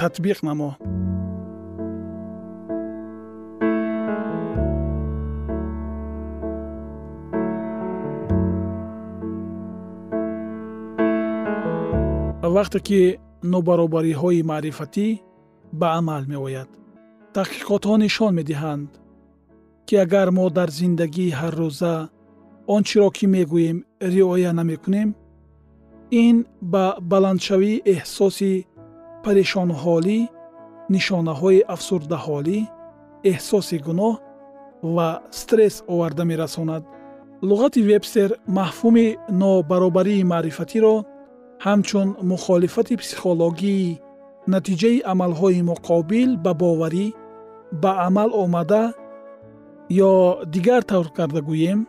татбиқ намо. Вақте ки нобаробариҳои маърифатӣ ба амал меояд таҳқиқотҳо нишон медиҳанд ки агар мо дар зиндагии ҳаррӯза он чиро ки мегӯем риоя намекунем ин ба баландшавии эҳсоси парешонҳолӣ нишонаҳои афсурдаҳолӣ эҳсоси гуноҳ ва стресс оварда мерасонад. Луғати вебстер мафҳуми нобаробарии маърифатиро ҳамчун мухолифати психологии натиҷаи амалҳои муқобил ба боварӣ ба амал омада ё дигар тавр карда гӯем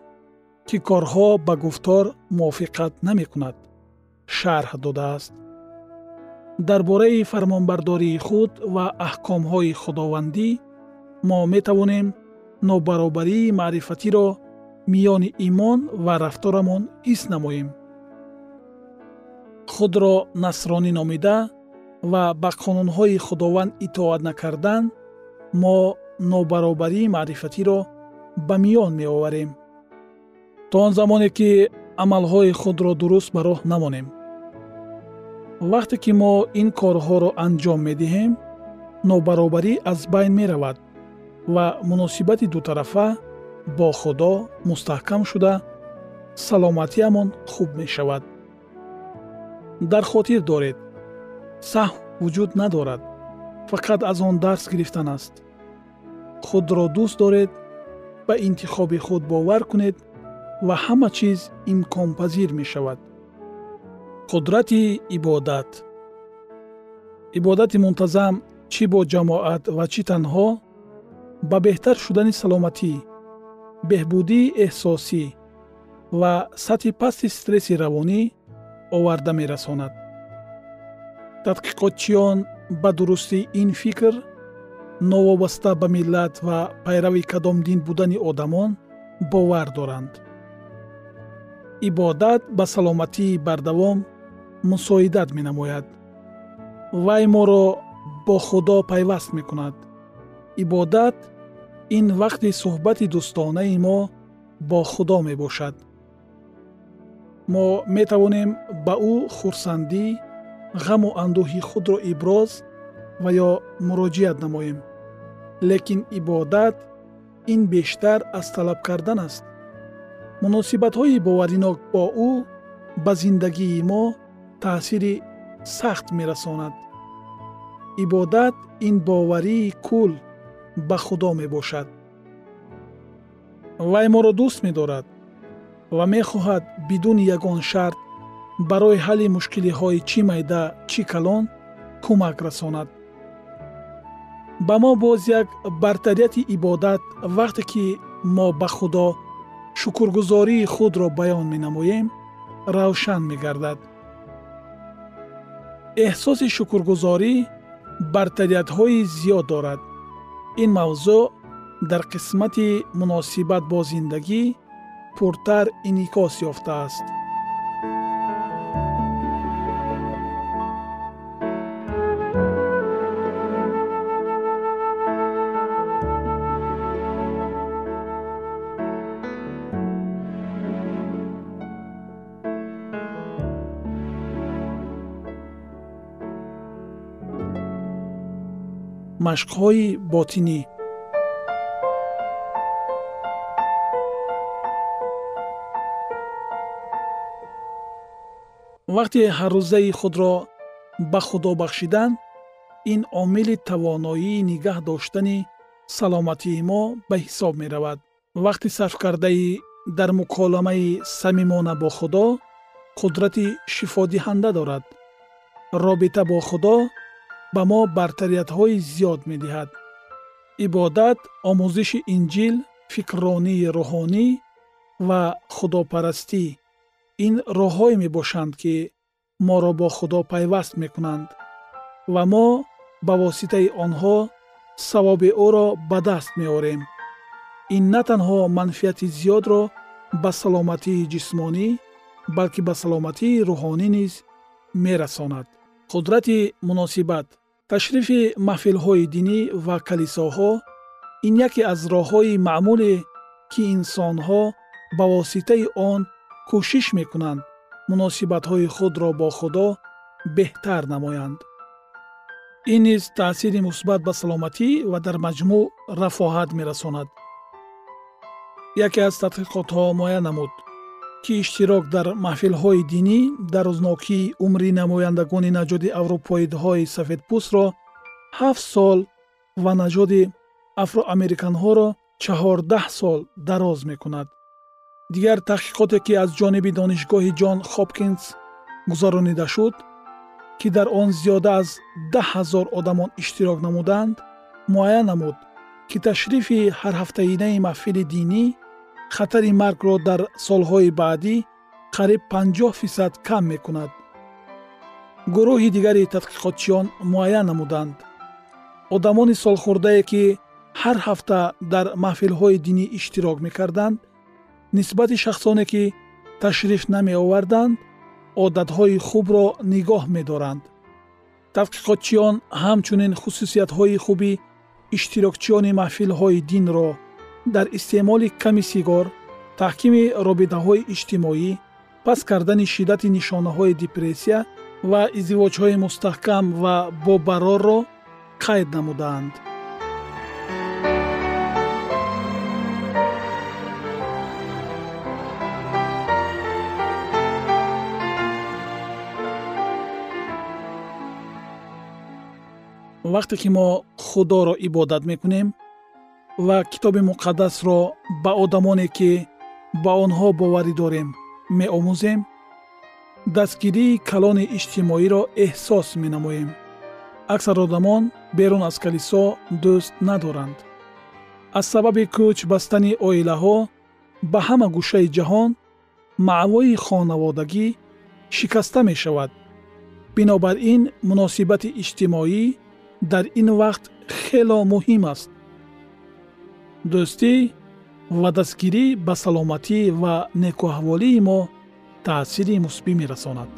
ки корҳо ба гуфтор мувофиқат намекунад. Шарҳ додааст дар бораи фармонбардории худ ва аҳкомҳои худовандӣ мо метавонем нобаробарии маърифатиро миёни имон ва рафторамон ҳис намоем. Худро насронӣ номида ва ба қонунҳои худованд итоат накардан мо нобаробарии маърифатиро ба миён меоварем. То он замоне ки амалҳои худро дуруст ба роҳ намонем вақте ки мо ин корҳоро анҷом медиҳем нобаробарӣ аз байн меравад ва муносибати дутарафа бо худо мустаҳкам шуда саломатиамон хуб мешавад. Дар хотир доред саҳв вуҷуд надорад фақат аз он дарс гирифтан аст. Худро дӯст доред ба интихоби худ бовар кунед ва ҳама чиз имконпазир мешавад қудрати ибодат. Ибодати мунтазам чӣ бо ҷамоат ва чӣ танҳо? Ба беҳтар шудани саломатӣ беҳбудии эҳсосӣ ва сатҳи пасти стресси равонӣ оварда мерасонад. Тадқиқотчиён ба дурустӣ ин фикр новобаста ба миллат ва пайрави кадом дин будани одамон бовар доранд. Ибодат ба саломатии бардавом мусоидат менамояд. Вай моро бо худо пайваст мекунад. Ибодат ин вақти суҳбати дӯстонаи мо бо худо мебошад. Мо метавонем ба ӯ хурсандӣ ғаму андӯҳи худро иброз ва ё муроҷиат намоем. Лекин ибодат ин бештар аз талаб кардан аст. Муносибатҳои боваринок бо ӯ ба зиндагии мо таъсири сахт мерасонад. Ибодат ин боварии кул ба худо мебошад. Вай моро дӯст медорад ва мехоҳад бидуни ягон шарт барои ҳалли мушкилиҳои чӣ майда чӣ калон кӯмак расонад. Ба мо боз як бартарияти ибодат вақте ки мо ба худо шукргузории худро баён менамоем равшан мегардад эҳсоси шукргузорӣ бартариятҳои зиёд дорад. Ин мавзӯъ дар қисмати муносибат бо зиндагӣ пуртар инъикос ёфтааст машқҳои ботинӣ. Вақте ҳаррӯзаи худро ба худо бахшидан ин омили тавоноии нигаҳ доштани саломатии мо ба ҳисоб меравад. Вақти сарфкардаи дар муколамаи самимона бо худо қудрати шифодиҳанда дорад. Робита бо худо ба мо бартариятҳои зиёд медиҳад. Ибодат омӯзиши инҷил фикрронии рӯҳонӣ ва худопарастӣ. Ин роҳҳое мебошанд ки моро бо худо пайваст мекунанд ва мо ба воситаи онҳо савоби ӯро ба даст меорем. Ин на танҳо манфиати зиёдро ба саломатии ҷисмонӣ балки ба саломатии рӯҳонӣ низ мерасонад қудрати муносибат. Ташрифи маҳфилҳои динӣ ва калисоҳо ин яке аз роҳҳои маъмуле ки инсонҳо ба воситаи он кӯшиш мекунанд муносибатҳои худро бо худо беҳтар намоянд. Ин низ таъсири мусбат ба саломатӣ ва дар маҷмӯъ рафоҳат мерасонад. Яке аз тадқиқотҳо муайян намуд ки иштирок дар маҳфилҳои динӣ дарознокии умри намояндагони наҷоди аврупоидҳои сафедпӯстро ҳафт сол ва наҷоди афроамериканҳоро чаҳордаҳ сол дароз мекунад. Дигар таҳқиқоте ки аз ҷониби донишгоҳи ҷон хопкинс гузаронида шуд ки дар он зиёда аз даҳ ҳазор одамон иштирок намуданд муайян намуд ки ташрифи ҳарҳафтаинаи маҳфили динӣ хатари маргро дар солҳои баъдӣ қариб 50 фисад кам мекунад. Гурӯҳи дигари тадқиқотчиён муайян намуданд. Одамони солхӯрдае ки ҳар ҳафта дар маҳфилҳои динӣ иштирок мекарданд нисбати шахсоне ки ташриф намеоварданд одатҳои хубро нигоҳ медоранд. Тадқиқотчиён ҳамчунин хусусиятҳои хуби иштирокчиёни маҳфилҳои динро дар истеъмоли ками сигор таҳкими робитаҳои иҷтимоӣ паст кардани шиддати нишонаҳои депрессия ва издивоҷҳои мустаҳкам ва бобарорро қайд намудаанд вақте ки мо худоро ибодат мекунем ва китоби муқаддасро ба одамоне ки ба онҳо боварӣ дорем меомӯзем дастгирии калони иҷтимоиро эҳсос менамоем. Аксар одамон берун аз калисо дӯст надоранд. Аз сабаби кӯч бастани оилаҳо ба ҳама гӯшаи ҷаҳон маъвои хонаводагӣ шикаста мешавад. Бинобар ин муносибати иҷтимоӣ дар ин вақт хело муҳим аст дӯстӣ ва дастгирӣ ба саломатӣ ва некуаҳволии мо таъсири мусбӣ мерасонад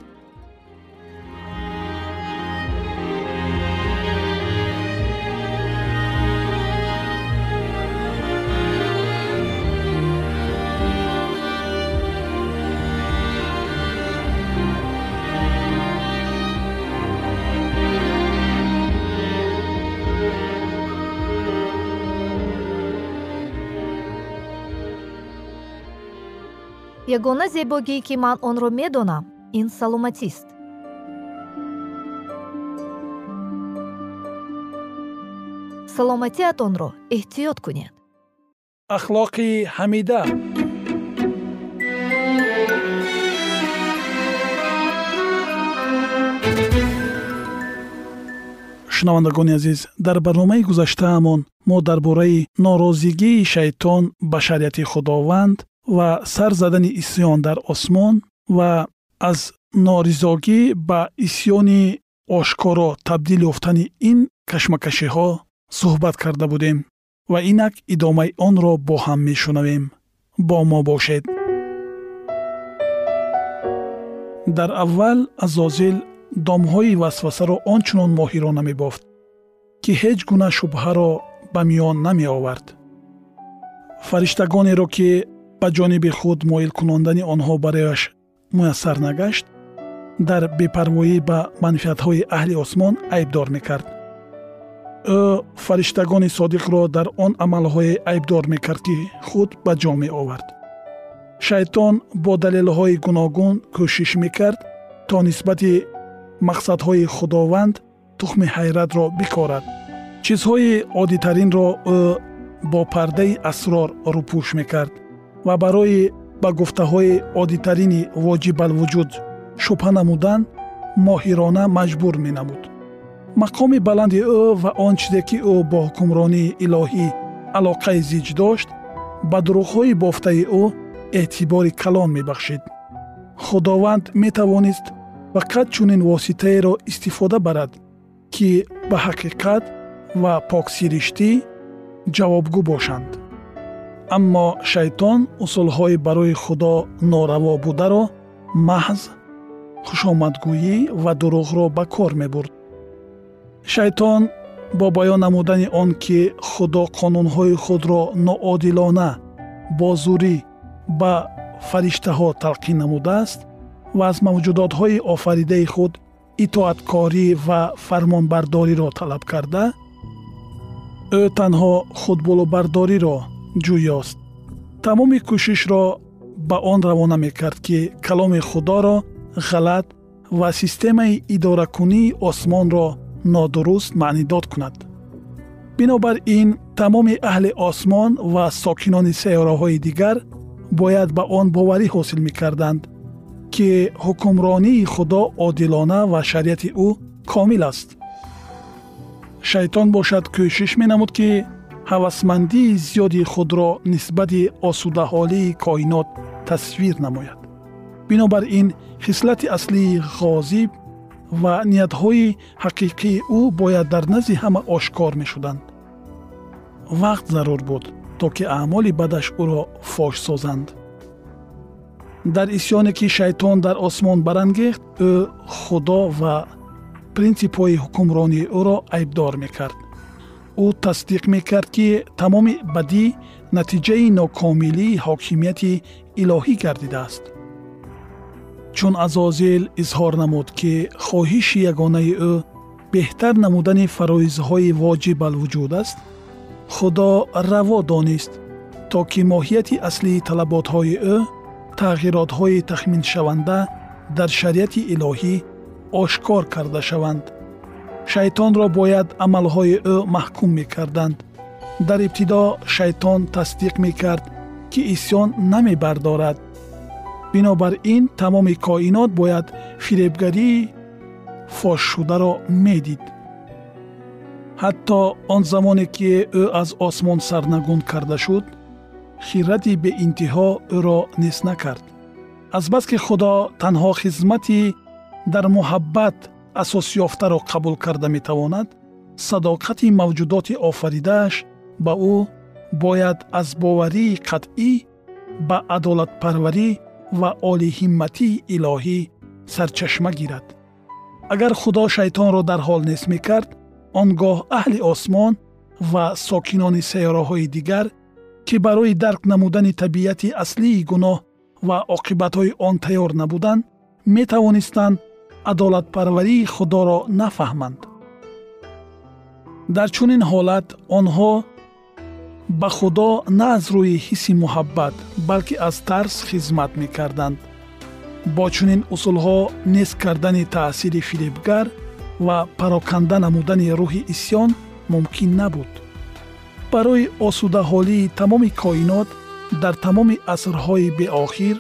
ягона зебогӣ ки ман онро медонам ин саломатист. Саломатиатонро эҳтиёт кунед. Ахлоқи ҳамида. Шунавандагони азиз дар барномаи гузаштаамон мо дар бораи норозигии шайтон ба шариати худованд ва сар задани исьён дар осмон ва аз норизогӣ ба исьёни ошкоро табдил ёфтани ин кашмакашиҳо суҳбат карда будем ва инак идомаи онро бо ҳам мешунавем. Бо мо бошед. Дар аввал азозил домҳои васвасаро он чунон моҳирона мебофт ки ҳеҷ гуна шубҳаро ба миён намеовард. Фариштагонеро ки ба ҷониби худ моил кунондани онҳо барояш муяссар нагашт дар бепарвоӣ ба манфиатҳои аҳли осмон айбдор мекард. Ӯ фариштагони содиқро дар он амалҳое айбдор мекард ки худ ба ҷо меовард. Шайтон бо далелҳои гуногун кӯшиш мекард то нисбати мақсадҳои худованд тухми ҳайратро бикорад. Чизҳои оддитаринро ӯ бо пардаи асрор рӯпӯш мекард ва барои ба гуфтаҳои оддитарини воҷибалвуҷуд шубҳа намудан моҳирона маҷбур менамуд. Мақоми баланди ӯ ва он чизе ки ӯ бо ҳукмронии илоҳӣ алоқаи зич дошт ба дурӯғҳои бофтаи ӯ эътибори калон мебахшид. Худованд метавонист фақат чунин воситаеро истифода барад ки ба ҳақиқат ва поксириштӣ ҷавобгӯ бошанд аммо шайтон усулҳои барои худо нораво бударо маҳз хушомадгӯӣ ва дурӯғро ба кор мебурд. Шайтон бо баён намудани он ки худо қонунҳои худро ноодилона бо зурӣ ба фариштаҳо талқин намудааст ва аз мавҷудотҳои офаридаи худ итоаткорӣ ва фармонбардориро талаб карда ӯ танҳо худболубардориро ҷӯёст тамоми кӯшишро ба он равона мекард ки каломи худоро ғалат ва системаи идоракунии осмонро нодуруст маънидод кунад бинобар ин тамоми аҳли осмон ва сокинони сайёраҳои дигар бояд ба он боварӣ ҳосил мекарданд ки ҳукмронии худо одилона ва шариати ӯ комил аст шайтон бошад кӯшиш менамуд ки ҳавасмандии зиёди худро нисбати осудаҳолии коинот тасвир намояд. Бинобар ин хислати аслии ғозиб ва ниятҳои ҳақиқии ӯ бояд дар назди ҳама ошкор мешуданд. Вақт зарур буд то ки аъмоли бадаш ӯро фош созанд. Дар исьёне ки шайтон дар осмон барангехт ӯ худо ва принсипҳои ҳукмронии ӯро айбдор мекард ӯ тасдиқ мекард ки тамоми бадӣ натиҷаи нокомилии ҳокимияти илоҳӣ гардидааст. Чун азозил изҳор намуд ки хоҳиши ягонаи ӯ беҳтар намудани фароизҳои воҷиб алвуҷуд аст худо раво донист то ки моҳияти аслии талаботҳои ӯ тағйиротҳои тахминшаванда дар шариати илоҳӣ ошкор карда шаванд шайтонро бояд амалҳои ӯ маҳкум мекарданд. Дар ибтидо шайтон тасдиқ мекард ки исьён намебардорад. Бинобар ин тамоми коинот бояд фиребгарии фошшударо медид. Ҳатто он замоне ки ӯ аз осмон сарнагун карда шуд хирати беинтиҳо ӯро нес накард азбаски худо танҳо хизмати дар муҳаббат асосёфтаро қабул карда метавонад садоқати мавҷудоти офаридааш ба ӯ бояд аз боварии қатъӣ ба адолатпарварӣ ва олиҳимматии илоҳӣ сарчашма гирад. Агар худо шайтонро дар ҳол нес мекард он гоҳ аҳли осмон ва сокинони сайёраҳои дигар ки барои дарк намудани табиати аслии гуноҳ ва оқибатҳои он тайёр набуданд метавонистанд адолатпарварии худоро нафаҳманд. Дар чунин ҳолат онҳо ба худо на аз рӯи ҳисси муҳаббат балки аз тарс хизмат мекарданд. Бо чунин усулҳо нест кардани таъсири фиребгар ва пароканда намудани рӯҳи исьён мумкин набуд. Барои осудаҳолии тамоми коинот дар тамоми асрҳои беохир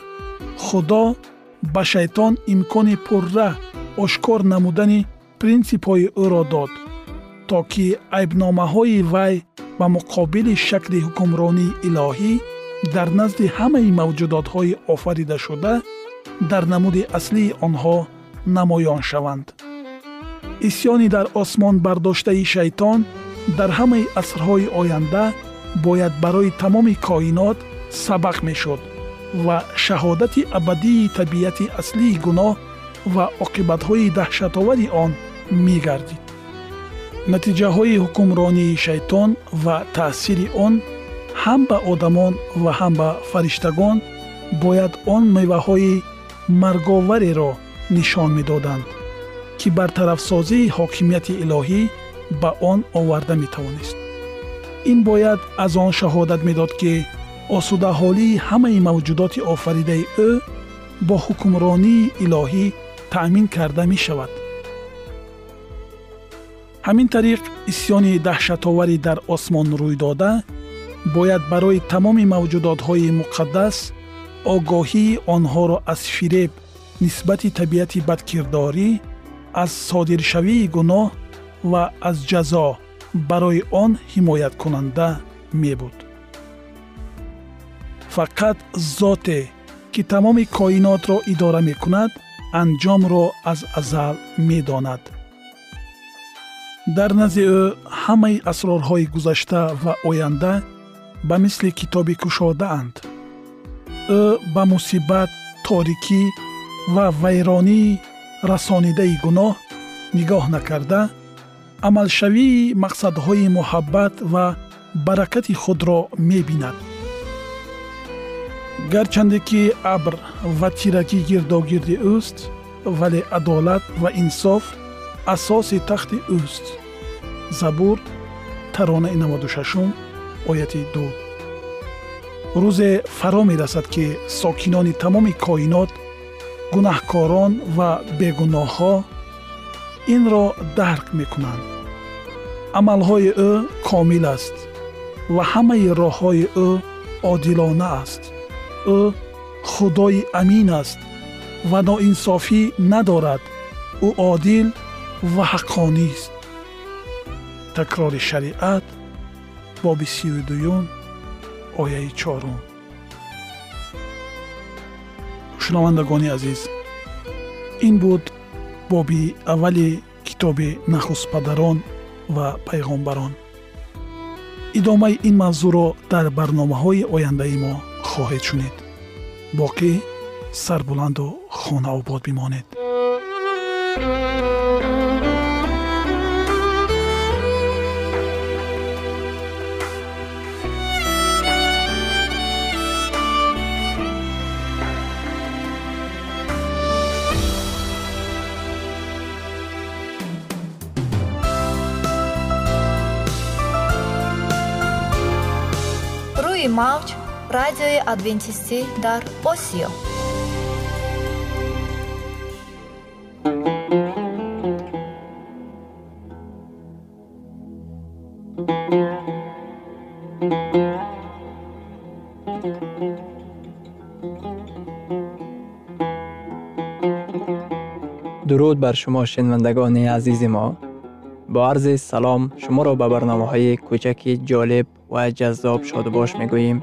худо ба шайтон имкони пурра ошкор намудани принсипҳои ӯро дод то ки айбномаҳои вай ба муқобили шакли ҳукмронии илоҳӣ дар назди ҳамаи мавҷудотҳои офаридашуда дар намуди аслии онҳо намоён шаванд. Исьёни дар осмон бардоштаи шайтон дар ҳамаи асрҳои оянда бояд барои тамоми коинот сабақ мешуд ва шаҳодати абадии табиати аслии гуноҳ ва оқибатҳои даҳшатовари он мегардид. Натиҷаҳои ҳукмронии шайтон ва таъсири он ҳам ба одамон ва ҳам ба фариштагон бояд он меваҳои марговареро нишон медоданд ки бартарафсозии ҳокимияти илоҳӣ ба он оварда метавонист. Ин бояд аз он шаҳодат медод ки осудаҳолии ҳамаи мавҷудоти офаридаи ӯ бо ҳукмронии илоҳӣ таъмин карда мешавад. Ҳамин тариқ исьёни даҳшатоварӣ дар осмон рӯйдода бояд барои тамоми мавҷудотҳои муқаддас огоҳии онҳоро аз фиреб нисбати табиати бадкирдорӣ аз содиршавии гуноҳ ва аз ҷазо барои он ҳимояткунанда мебуд. Фақат зоте ки тамоми коинотро идора мекунад анҷомро аз азал медонад. Дар назди ӯ ҳамаи асрорҳои гузашта ва оянда ба мисли китоби кушодаанд. Ӯ ба мусибат торикӣ ва вайронии расонидаи гуноҳ нигоҳ накарда амалшавии мақсадҳои муҳаббат ва баракати худро мебинад гарчанде ки абр ва тиракӣ гирдогирди ӯст вале адолат ва инсоф асоси тахти ӯст забур таронаи 96 ояти 2 рӯзе фаро мерасад ки сокинони тамоми коинот гунаҳкорон ва бегуноҳҳо инро дарк мекунанд. Амалҳои ӯ комил аст ва ҳамаи роҳҳои ӯ одилона аст ӯ худои амин аст ва ноинсофӣ надорад. Ӯ одил ва ҳаққонист такрори шариат боби сию дуюм ояи чорум. Шунавандагони азиз ин буд боби аввали китоби нахустпадарон ва пайғомбарон идомаи ин мавзӯъро дар барномаҳои ояндаи мо хоҳед шунид боқӣ сарбуланду хонаобод бимонед радиои адвентистӣ дар осиё дуруд бар шумо шинавандагони азизи мо با عرض سلام شما را به برنامه های کوچکی جالب و جذاب باش می گوییم.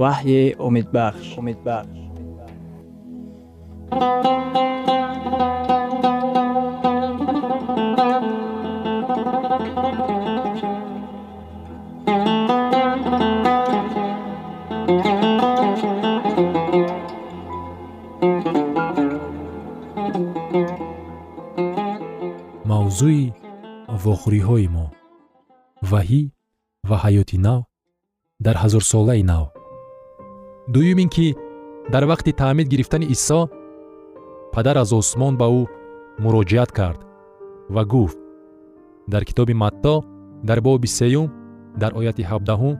ваҳйи умедбахш умедбахш мавзӯи вохӯриҳои мо. Ваҳӣ ва ҳаёти нав дар ҳазорсолаи нав дуюм ин ки дар вақти таъмид гирифтани исо падар аз осмон ба ӯ муроҷиат кард ва гуфт дар китоби матто дар боби сеюм дар ояти ҳабдаҳум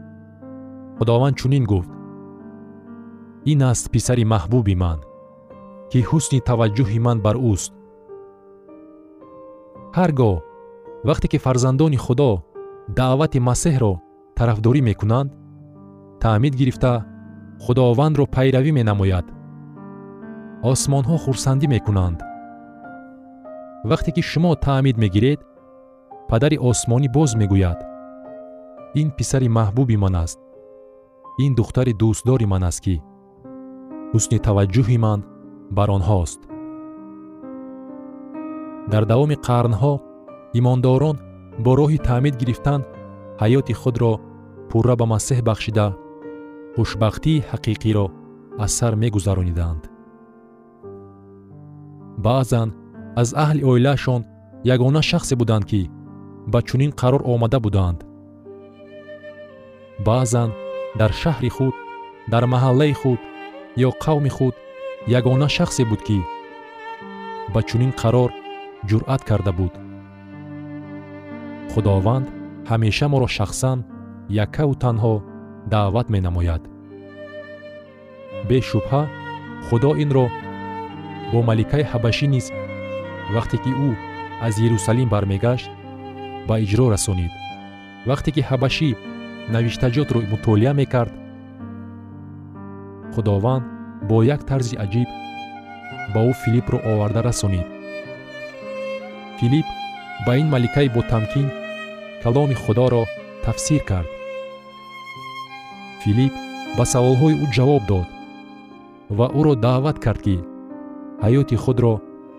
худованд чунин гуфт. Ин аст писари маҳбуби ман ки ҳусни таваҷҷӯҳи ман бар ӯст. Ҳар гоҳ вақте ки фарзандони худо даъвати масеҳро тарафдорӣ мекунанд таъмид гирифта худовандро пайравӣ менамояд. Осмонҳо хурсандӣ мекунанд. Вақте ки шумо таъмид мегиред падари осмонӣ боз мегӯяд. Ин писари маҳбуби ман аст. Ин духтари дӯстдори ман аст ки ҳусни таваҷҷӯҳи ман бар онҳост. Дар давоми қарнҳо имондорон бо роҳи таъмид гирифтан ҳаёти худро пурра ба масеҳ бахшида хушбахтии ҳақиқиро аз сар мегузарониданд баъзан аз аҳли оилаашон ягона шахсе буданд ки ба чунин қарор омада буданд. Баъзан дар шаҳри худ дар маҳаллаи худ ё қавми худ ягона шахсе буд ки ба чунин қарор ҷуръат карда буд. Худованд ҳамеша моро шахсан яккаву танҳо даъват менамояд. Бешубҳа худо инро бо маликаи ҳабашӣ низ вақте ки ӯ аз ерусалим бармегашт ба иҷро расонид. Вақте ки ҳабашӣ навиштаҷотро мутолиа мекард худованд бо як тарзи аҷиб ба ӯ филиппро оварда расонид. Филипп ба ин маликаи ботамкин каломи худоро тафсир кард филипп ба саволҳои ӯ ҷавоб дод ва ӯро даъват кард ки ҳаёти худро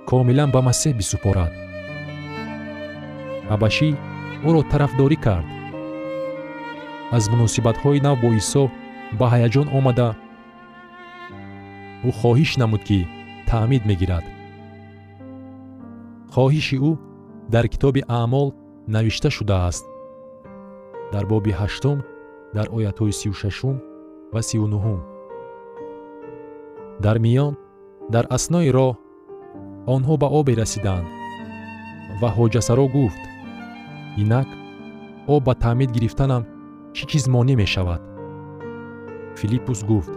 комилан ба масеҳ бисупорад. Ҳабашӣ ӯро тарафдорӣ кард. Аз муносибатҳои нав бо исо ба ҳаяҷон омада ӯ хоҳиш намуд ки таъмид мегирад. Хоҳиши ӯ дар китоби аъмол навишта шудааст? Дар боби ҳаштум дар оятҳои сию шашум ва сию нуҳум дар миён дар аснои роҳ онҳо ба обе расиданд ва ҳоҷасаро гуфт. Инак об ба таъмид гирифтанам чӣ чиз монеъ мешавад? Филиппус гуфт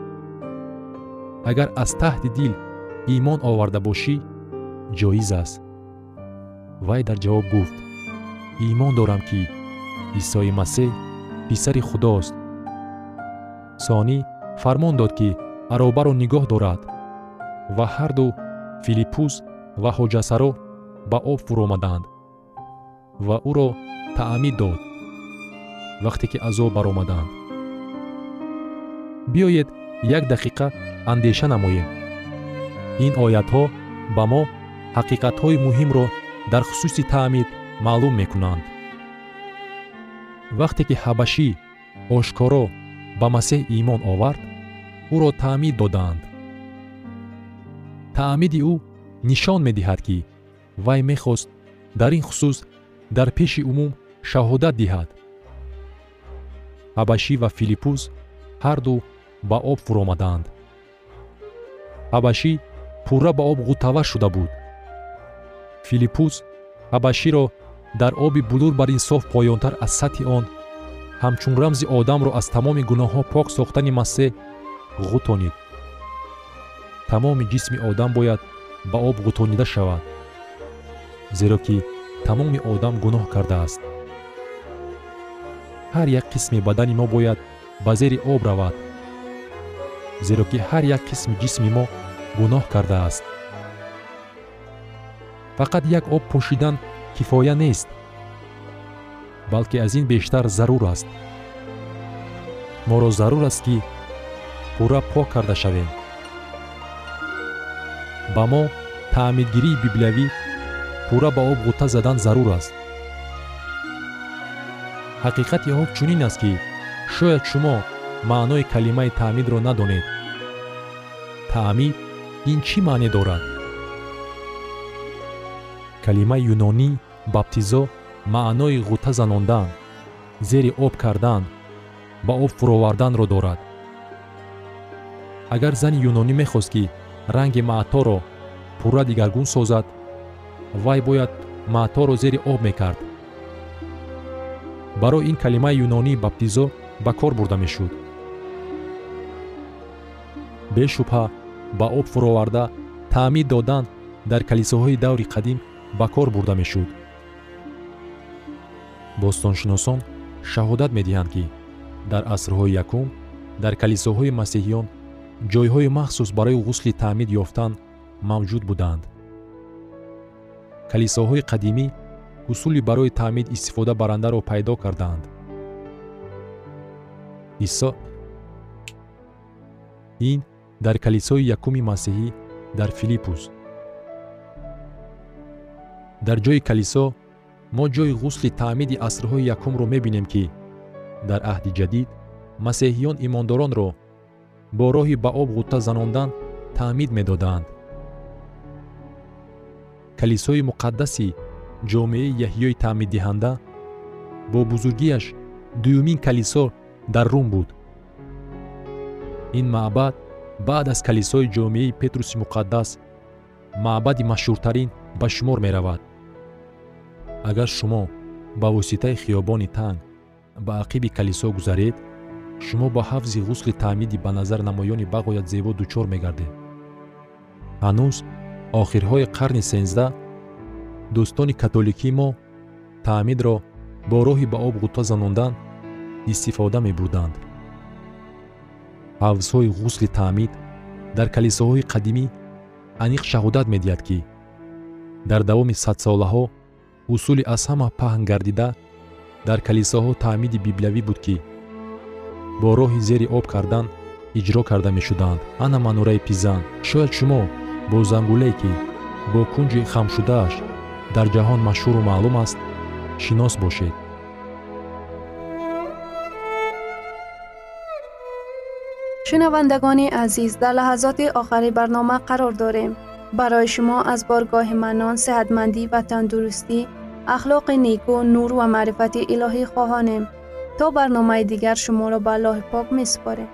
агар аз таҳти дил имон оварда бошӣ ҷоиз аст вай дар ҷавоб гуфт имон дорам ки исои масеҳ писари худост. Сонӣ фармон дод ки аробаро нигоҳ дорад ва ҳарду филиппус ва ҳоҷасаро ба об фуромаданд ва ӯро таъмид дод вақте ки аз об баромаданд. Биёед як дақиқа андеша намоем. Ин оятҳо ба мо ҳақиқатҳои муҳимро дар хусуси таъмид маълум мекунанд вақте ки ҳабашӣ ошкоро ба масеҳ имон овард ӯро таъмид доданд. Таъмиди ӯ нишон медиҳад ки вай мехост дар ин хусус дар пеши умум шаҳодат диҳад. Ҳабашӣ ва филиппус ҳарду ба об фуромаданд. Ҳабашӣ пурра ба об ғутава шуда буд. Филиппус ҳабаширо дар оби булур бар инсоф поёнтар аз сатҳи он. ҳамчун рамзи одамро аз тамоми гуноҳҳо пок сохтани масеҳ ғӯтонид тамоми ҷисми одам бояд ба об ғӯтонида шавад зеро ки тамоми одам гуноҳ кардааст. ҳар як қисми бадани мо бояд ба зери об равад зеро ки ҳар як қисми ҷисми мо гуноҳ кардааст. фақат як об пошидан кифоя нест балки аз ин бештар зарур аст. Моро зарур аст ки пурра пок карда шавем. Ба мо таъмидгирии библиявӣ пурра ба об ғута задан зарур аст. Ҳақиқати об чунин аст ки шояд шумо маънои калимаи таъмидро надонед. Таъмид ин чӣ маъне дорад калимаи юнонӣ баптизо маънои ғута занондан зери об кардан ба об фуроварданро дорад. Агар зани юнонӣ мехост ки ранги маъторо пурра дигаргун созад вай бояд маъторо зери об мекард. Барои ин калимаи юнонии баптизо ба кор бурда мешуд. Бешубҳа ба об фуроварда таъмид додан дар калисоҳои даври қадим ба кор бурда мешуд. Бостоншиносон шаҳодат медиҳанд ки дар асрҳои якум дар калисоҳои масеҳиён ҷойҳои махсус барои ғусли таъмид ёфтан мавҷуд буданд. Калисоҳои қадимӣ усули барои таъмид истифода барандаро пайдо кардаанд исо ин дар калисои якуми масеҳӣ дар филиппус дар ҷои калисо мо ҷои ғусли таъмиди асрҳои якумро мебинем ки дар аҳди ҷадид масеҳиён имондоронро бо роҳи ба об ғутта занондан таъмид медоданд. Калисои муқаддаси ҷомеаи яҳиёи таъмиддиҳанда бо бузургиаш дуюмин калисо дар рум буд. Ин маъбад баъд аз калисои ҷомеаи петруси муқаддас маъбади машҳуртарин ба шумор меравад агар шумо ба воситаи хиёбони танг ба ақиби калисо гузаред шумо ба ҳафзи ғусли таъмиди ба назар намоёни бағоят зебо дучор мегардед. Ҳанӯз охирҳои қарни сенздаҳ дӯстони католикии мо таъмидро бо роҳи ба об ғутта занондан истифода мебурданд ҳавзҳои ғусли таъмид дар калисоҳои қадимӣ аниқ шаҳодат медиҳад ки дар давоми садсолаҳо усули аз ҳама паҳн гардида дар калисоҳо таъмиди библиявӣ буд ки бо роҳи зери об кардан иҷро карда мешуданд. Ана манураи пизан. Шояд шумо бо зангулае ки бо кунҷи хамшудааш дар ҷаҳон машҳуру маълум аст шинос бошед. Шунавандагони азиз дар лаҳазоти охари барнома қарор дорем. Барои шумо аз боргоҳи манон сеҳатмандӣ ва тандурустӣ ахлоқи неку нур ва маърифати илоҳӣ хоҳонем то барномаи дигар шуморо ба аллоҳи пок месупорем